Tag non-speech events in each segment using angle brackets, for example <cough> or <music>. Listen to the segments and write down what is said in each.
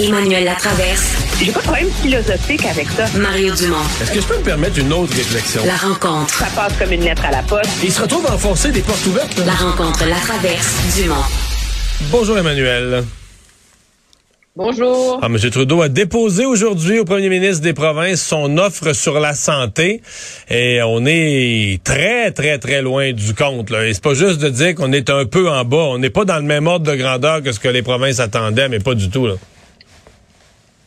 Emmanuel Latraverse. J'ai pas de problème philosophique avec ça. Mario Dumont. Est-ce que je peux me permettre une autre réflexion? La rencontre. Ça passe comme une lettre à la poste. Il se retrouve à enfoncer des portes ouvertes. La rencontre, la traverse, Dumont. Bonjour Emmanuel. Bonjour. Ah, M. Trudeau a déposé aujourd'hui au premier ministre des Provinces son offre sur la santé et on est très, très, très loin du compte. Là. Et c'est pas juste de dire qu'on est un peu en bas. On n'est pas dans le même ordre de grandeur que ce que les provinces attendaient, mais pas du tout. Là.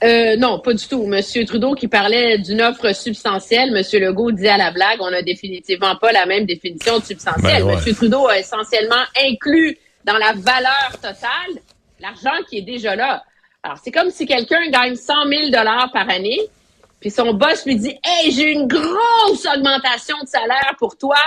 Euh, non, pas du tout. Monsieur Trudeau qui parlait d'une offre substantielle, Monsieur Legault dit à la blague, on n'a définitivement pas la même définition de substantielle. Ben ouais. Monsieur Trudeau a essentiellement inclus dans la valeur totale l'argent qui est déjà là. Alors, c'est comme si quelqu'un gagne 100 000 dollars par année, puis son boss lui dit, hey, j'ai une grosse augmentation de salaire pour toi.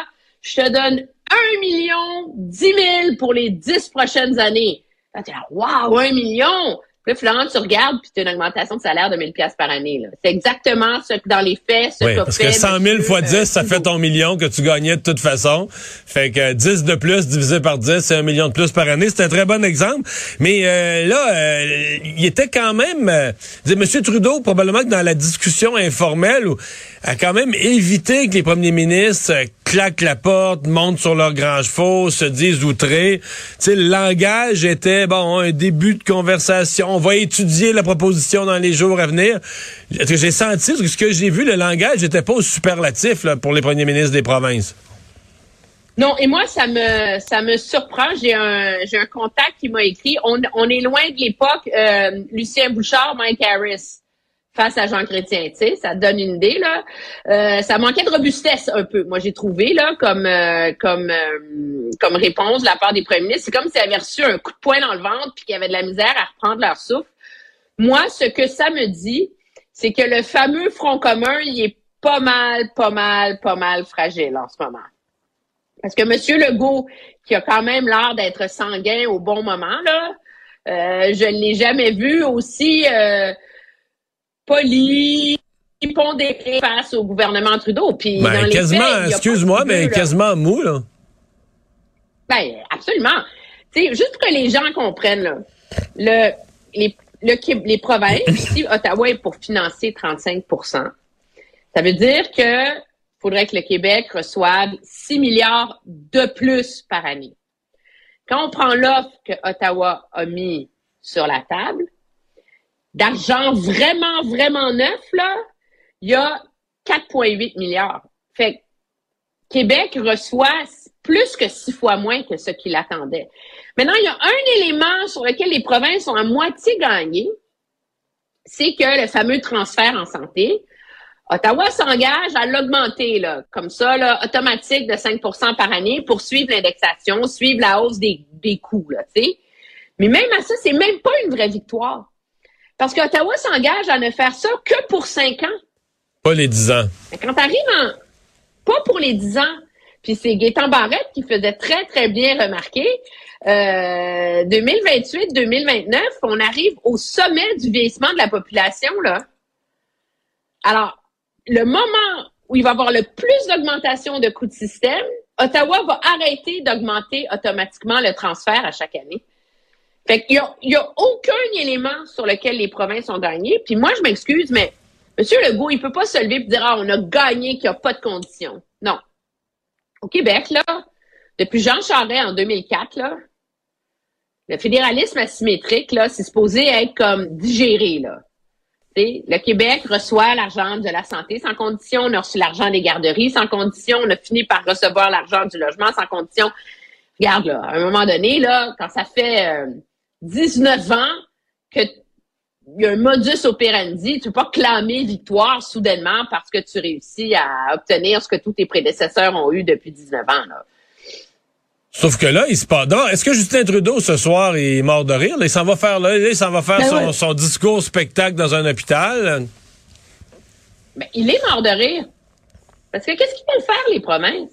Je te donne 1 million, 10 000 pour les 10 prochaines années. Là, t'es là, wow, 1 million! Puis là, Florent, tu regardes, puis tu as une augmentation de salaire de 1000 pièces par année. C'est exactement ce que dans les faits, ce Oui, parce fait que 100 000 monsieur, fois 10, euh, ça fait ton million que tu gagnais de toute façon. Fait que 10 de plus divisé par 10, c'est un million de plus par année. C'est un très bon exemple. Mais euh, là, euh, il était quand même... Euh, je veux dire, M. Trudeau, probablement que dans la discussion informelle, où- a quand même évité que les premiers ministres euh, claquent la porte, montent sur leurs grands chevaux, se disent outrés. Tu sais, le langage était, bon, un début de conversation. On va étudier la proposition dans les jours à venir. Est-ce que J'ai senti, ce que j'ai vu, le langage n'était pas au superlatif pour les premiers ministres des provinces? Non, et moi, ça me ça me surprend. J'ai un j'ai un contact qui m'a écrit. On, on est loin de l'époque euh, Lucien Bouchard, Mike Harris face à Jean Chrétien. Tu sais, ça donne une idée là. Euh, ça manquait de robustesse un peu. Moi, j'ai trouvé là comme euh, euh, réponse de la part des premiers ministres. C'est comme s'ils avaient reçu un coup de poing dans le ventre puis qu'ils avaient de la misère à reprendre leur souffle. Moi, ce que ça me dit, c'est que le fameux front commun, il est pas mal, pas mal, pas mal fragile en ce moment. Parce que M. Legault, qui a quand même l'air d'être sanguin au bon moment, là, je ne l'ai jamais vu aussi poli, pondéré face au gouvernement Trudeau. Puis dans Ben, les quasiment, excuse-moi, mais quasiment mou, là. Ben, absolument. Tu sais, juste pour que les gens comprennent, là, le, les, le les provinces, <laughs> si Ottawa est pour financer 35% ça veut dire que faudrait que le Québec reçoive 6 milliards de plus par année. Quand on prend l'offre que Ottawa a mis sur la table, d'argent vraiment, vraiment neuf, là, il y a 4,8 milliards. Fait que Québec reçoit plus que six fois moins que ce qu'il attendait. Maintenant, il y a un élément sur lequel les provinces ont à moitié gagné, c'est que le fameux transfert en santé, Ottawa s'engage à l'augmenter, là, comme ça, là, automatique de 5% par année pour suivre l'indexation, suivre la hausse des, coûts. Mais même à ça, c'est même pas une vraie victoire. Parce qu'Ottawa s'engage à ne faire ça que pour 5 ans. Pas les 10 ans. Mais quand t'arrives en... Pas pour les 10 ans. Puis c'est Gaétan Barrette qui faisait très, très bien remarquer. Euh, 2028-2029, on arrive au sommet du vieillissement de la population, là. Alors, le moment où il va y avoir le plus d'augmentation de coûts de système, Ottawa va arrêter d'augmenter automatiquement le transfert à chaque année. Fait qu'il y a, a aucun élément sur lequel les provinces ont gagné. Puis moi, je m'excuse, mais M. Legault, il peut pas se lever et dire, ah, on a gagné, qu'il n'y a pas de conditions. Non. Au Québec, là, depuis Jean Charest en 2004, là, le fédéralisme asymétrique, là, c'est supposé être comme digéré, là. Tu sais, le Québec reçoit l'argent de la santé sans condition, on a reçu l'argent des garderies sans condition, on a fini par recevoir l'argent du logement sans condition. Regarde, là, à un moment donné, là, quand ça fait euh, 19 ans que il y a un modus operandi, tu peux pas clamer victoire soudainement parce que tu réussis à obtenir ce que tous tes prédécesseurs ont eu depuis 19 ans, là. Sauf que là, il se passe. Est-ce que Justin Trudeau, ce soir, est mort de rire? Là, il s'en va faire, là, il s'en va faire Ben son, discours spectacle dans un hôpital. Mais il est mort de rire. Parce que qu'est-ce qu'ils vont faire, les provinces?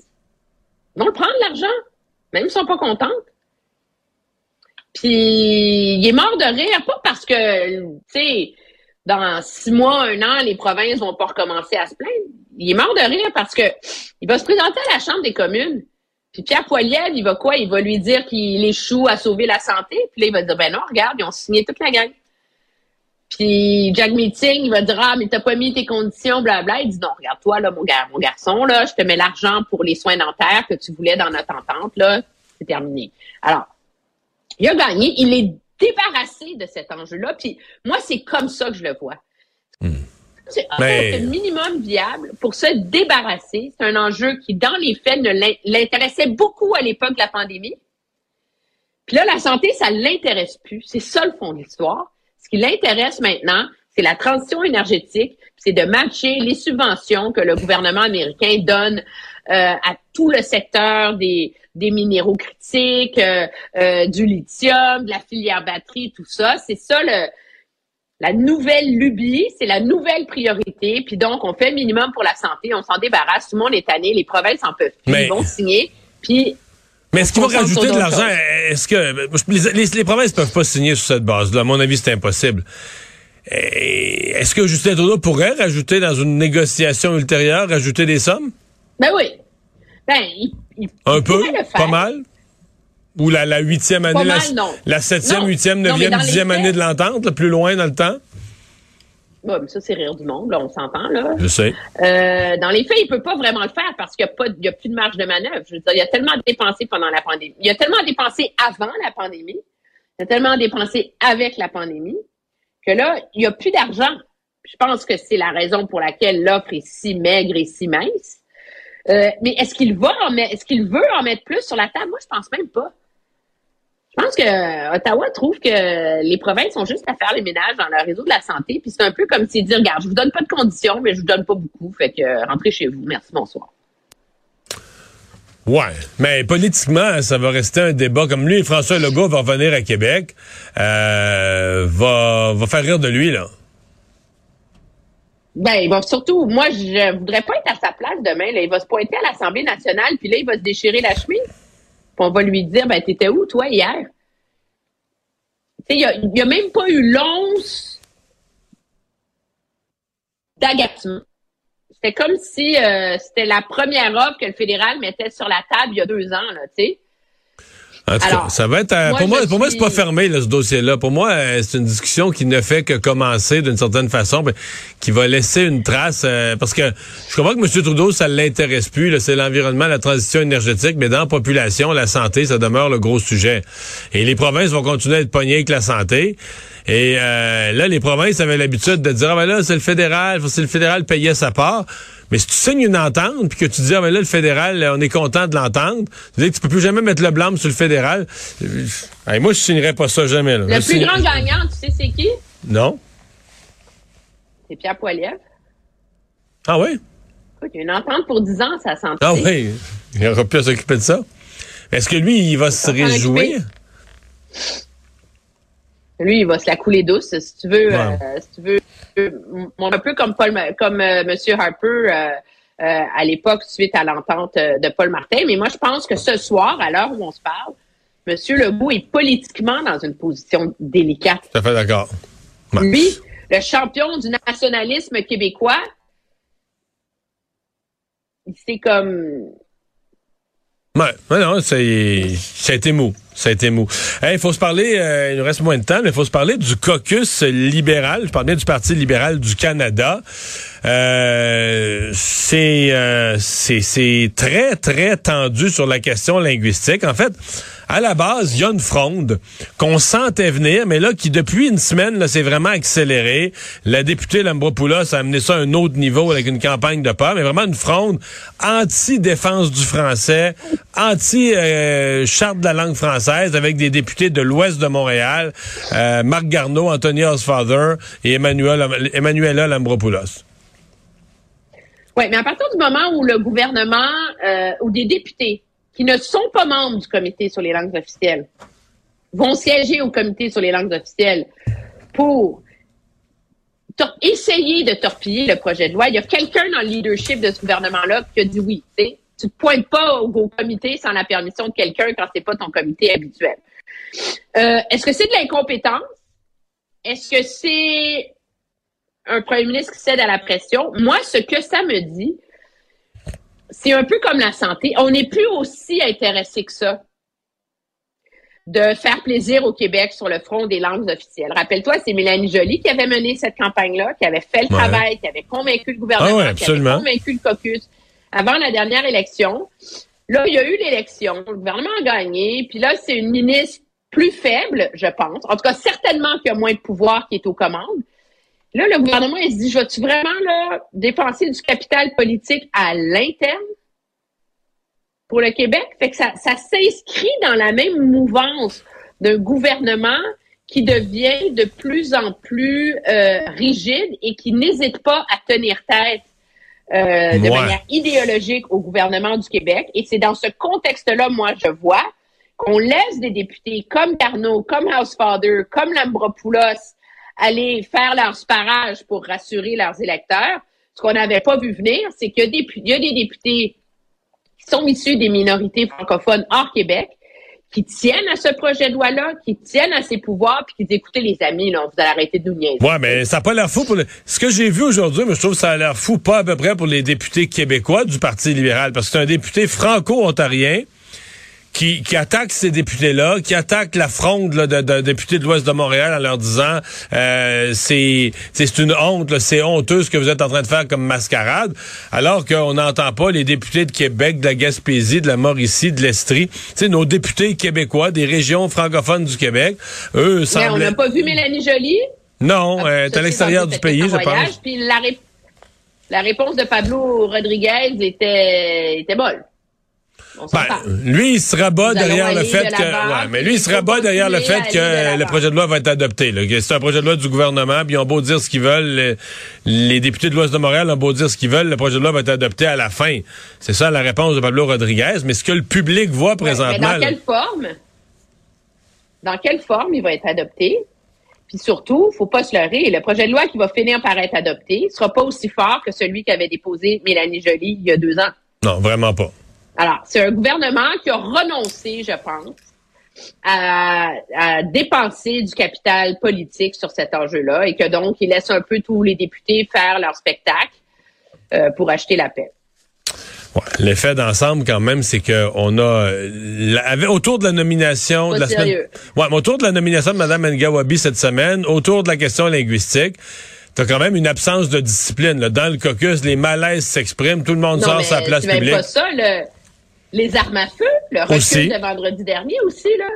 Ils vont le prendre, l'argent. Même s'ils sont pas contentes. Puis, il est mort de rire, pas parce que, tu sais, dans six mois, un an, les provinces vont pas recommencer à se plaindre. Il est mort de rire parce que il va se présenter à la Chambre des communes. Puis Pierre Poilievre, il va quoi? Il va lui dire qu'il échoue à sauver la santé. Puis là, il va dire, ben non, regarde, ils ont signé toute la gang. Puis Jack Meeting, il va dire Ah, mais t'as pas mis tes conditions, blabla. Il dit Non, regarde-toi, là, mon, gar mon garçon, là, je te mets l'argent pour les soins dentaires que tu voulais dans notre entente, là, c'est terminé. Alors, il a gagné, il est débarrassé de cet enjeu-là. Puis moi, c'est comme ça que je le vois. C'est Mais- le minimum viable pour se débarrasser. C'est un enjeu qui, dans les faits, ne l'intéressait beaucoup à l'époque de la pandémie. Puis là, la santé, ça l'intéresse plus. C'est ça le fond de l'histoire. Ce qui l'intéresse maintenant, c'est la transition énergétique, c'est de matcher les subventions que le gouvernement américain donne à tout le secteur des, des minéraux critiques, euh, euh, du lithium, de la filière batterie, tout ça. C'est ça le, la nouvelle lubie, c'est la nouvelle priorité. Puis donc, on fait le minimum pour la santé, on s'en débarrasse, tout le monde est tanné, les provinces en peuvent plus, Mais- ils vont signer. Puis Mais est-ce qu'ils On vont rajouter de l'argent? Est-ce que les, les, les provinces peuvent pas signer sur cette base-là? À mon avis, c'est impossible. Est-ce que Justin Trudeau pourrait rajouter dans une négociation ultérieure, rajouter des sommes? Ben oui. Ben, il, il- Un il peu? pourrait le faire. Pas mal? Ou la, la huitième année, Pas la, mal, non. la septième, Non. huitième, neuvième, dixième année de l'entente, plus loin dans le temps? Bon, mais ça, c'est rire du monde, là, on s'entend, là. Je sais. Euh, dans les faits, il peut pas vraiment le faire parce qu'il n'y a, a plus de marge de manœuvre. Je veux dire, il a tellement dépensé pendant la pandémie. Il a tellement dépensé avant la pandémie. Il a tellement dépensé avec la pandémie que là, il n'y a plus d'argent. Je pense que c'est la raison pour laquelle l'offre est si maigre et si mince. Euh, mais est-ce qu'il va en mettre, est-ce qu'il veut en mettre plus sur la table? Moi, je pense même pas. Je pense que euh, Ottawa trouve que les provinces ont juste à faire les ménages dans leur réseau de la santé. Puis c'est un peu comme s'ils disent, regarde, je vous donne pas de conditions, mais je vous donne pas beaucoup. Fait que euh, rentrez chez vous. Merci, bonsoir. Ouais, mais politiquement, ça va rester un débat. Comme lui, François Legault va revenir à Québec, va, va faire rire de lui, là. Ben, il va surtout, moi, je voudrais pas être à sa place demain. Là. Il va se pointer à l'Assemblée nationale, puis là, il va se déchirer la chemise. Puis on va lui dire, ben, t'étais où, toi, hier? Tu sais, il y a, a même pas eu l'once d'agacement. C'était comme si euh, c'était la première offre que le fédéral mettait sur la table il y a deux ans, là, tu sais. En tout cas, Alors, ça va être. euh, moi, pour moi, pour moi, c'est pas fermé là, ce dossier-là. Pour moi, euh, c'est une discussion qui ne fait que commencer d'une certaine façon, ben, qui va laisser une trace. euh, parce que je comprends que M. Trudeau, ça l'intéresse plus. là, C'est l'environnement, la transition énergétique, mais dans la population, la santé, ça demeure le gros sujet. Et les provinces vont continuer à être pognées avec la santé. Et euh, là, les provinces avaient l'habitude de dire ah ben là, c'est le fédéral, faut- c'est le fédéral payait sa part. Mais si tu signes une entente puis que tu dis ah ben là le fédéral, on est content de l'entente, tu dis que tu peux plus jamais mettre le blâme sur le fédéral. Euh, hey, moi je signerais pas ça jamais. Là. Le Je plus grand gagnant, tu sais, c'est qui? Non. C'est Pierre Poilievre. Ah oui? Écoute, il y a une entente pour 10 ans, ça santé. Ah oui. Il aura pu à s'occuper de ça. Est-ce que lui il va se réjouir? Lui, il va se la couler douce, si tu veux. Ouais. euh, si tu veux, un peu comme Paul, comme euh, Monsieur Harper euh, euh, à l'époque suite à l'entente euh, de Paul Martin. Mais moi, je pense que ce soir, à l'heure où on se parle, Monsieur Legault est politiquement dans une position délicate. Tout à fait d'accord. Lui, le champion du nationalisme québécois, c'est comme Ouais, ouais, non, c'est, ça a été mou. Ça a été mou. Il faut se parler, euh, il nous reste moins de temps, mais il faut se parler du caucus libéral. Je parle bien du Parti libéral du Canada. Euh, c'est, euh, très, très tendu sur la question linguistique. En fait, à la base, il y a une fronde qu'on sentait venir, mais là, qui depuis une semaine, c'est vraiment accéléré. La députée Lambropoulos a amené ça à un autre niveau avec une campagne de peur, mais vraiment une fronde anti-défense du français, anti-charte de la langue française, avec des députés de l'ouest de Montréal, euh, Marc Garneau, Anthony Osfather et Emmanuel, Emmanuela Lambropoulos. Oui, mais à partir du moment où le gouvernement euh, ou des députés qui ne sont pas membres du comité sur les langues officielles vont siéger au comité sur les langues officielles pour essayer de torpiller le projet de loi, il y a quelqu'un dans le leadership de ce gouvernement-là qui a dit oui. Tu te pointes pas au, au comité sans la permission de quelqu'un quand c'est pas ton comité habituel. Euh, Est-ce que c'est de l'incompétence? Est-ce que c'est un premier ministre qui cède à la pression? Moi, ce que ça me dit, c'est un peu comme la santé. On n'est plus aussi intéressé que ça de faire plaisir au Québec sur le front des langues officielles. Rappelle-toi, c'est Mélanie Joly qui avait mené cette campagne-là, qui avait fait le travail, qui avait convaincu le gouvernement, ah qui avait convaincu le caucus avant la dernière élection. Là, il y a eu l'élection, le gouvernement a gagné, puis là, c'est une ministre plus faible, je pense. En tout cas, certainement qu'il y a moins de pouvoir qui est aux commandes. Là, le gouvernement, il se dit, je vais-tu vraiment là, dépenser du capital politique à l'interne pour le Québec? Fait que ça, ça s'inscrit dans la même mouvance d'un gouvernement qui devient de plus en plus euh, rigide et qui n'hésite pas à tenir tête euh, de manière idéologique au gouvernement du Québec. Et c'est dans ce contexte-là, moi, je vois qu'on laisse des députés comme Carnot, comme Housefather, comme Lambropoulos aller faire leur sparage pour rassurer leurs électeurs. Ce qu'on n'avait pas vu venir, c'est qu'il y, a des députés qui sont issus des minorités francophones hors Québec, qui tiennent à ce projet de loi-là, qui tiennent à ses pouvoirs, puis qui disent, écoutez, les amis, là, vous allez arrêter de nous niaiser. Ouais, mais ça n'a pas l'air fou pour le... Ce que j'ai vu aujourd'hui, mais je trouve que ça a l'air fou pas à peu près pour les députés québécois du Parti libéral, parce que c'est un député franco-ontarien qui, qui attaque ces députés-là, qui attaque la fronde là, de, de, députés de l'Ouest de Montréal en leur disant euh, c'est c'est une honte, c'est honteux ce que vous êtes en train de faire comme mascarade, alors qu'on n'entend pas les députés de Québec, de la Gaspésie, de la Mauricie, de l'Estrie, tu nos députés québécois des régions francophones du Québec, eux semblaient... Mais on n'a pas vu Mélanie Joly? Non, ah, elle est à l'extérieur du pays, je pense. Puis la, la réponse de Pablo Rodriguez était était molle. Ben, lui, il se rabat derrière le fait que, ouais, mais lui, il se rabat derrière le fait que le projet de loi va être adopté. C'est un projet de loi du gouvernement, puis ils ont beau dire ce qu'ils veulent. Les, députés de l'Ouest de Montréal ont beau dire ce qu'ils veulent, le projet de loi va être adopté à la fin. C'est ça la réponse de Pablo Rodriguez. Mais ce que le public voit présentement. dans quelle forme? Dans quelle forme il va être adopté? Puis surtout, faut pas se leurrer, le projet de loi qui va finir par être adopté sera pas aussi fort que celui qu'avait déposé Mélanie Joly il y a deux ans. Non, vraiment pas. Alors, c'est un gouvernement qui a renoncé, je pense, à, dépenser du capital politique sur cet enjeu-là et que donc, il laisse un peu tous les députés faire leur spectacle euh, pour acheter la paix. Ouais, L'effet d'ensemble, quand même, c'est que on a autour de la nomination de la semaine. Ouais, autour de la nomination de Mme Ngawabi cette semaine, autour de la question linguistique. T'as quand même une absence de discipline. Là. Dans le caucus, les malaises s'expriment, tout le monde sort sa place publique. pas ça, le, les armes à feu, le recul de vendredi dernier aussi, là.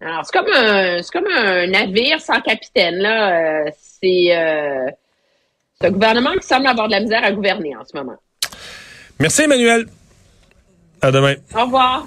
Alors, c'est comme un, c'est comme un navire sans capitaine, là. Euh, c'est, euh, c'est un gouvernement qui semble avoir de la misère à gouverner en ce moment. Merci, Emmanuel. À demain. Au revoir.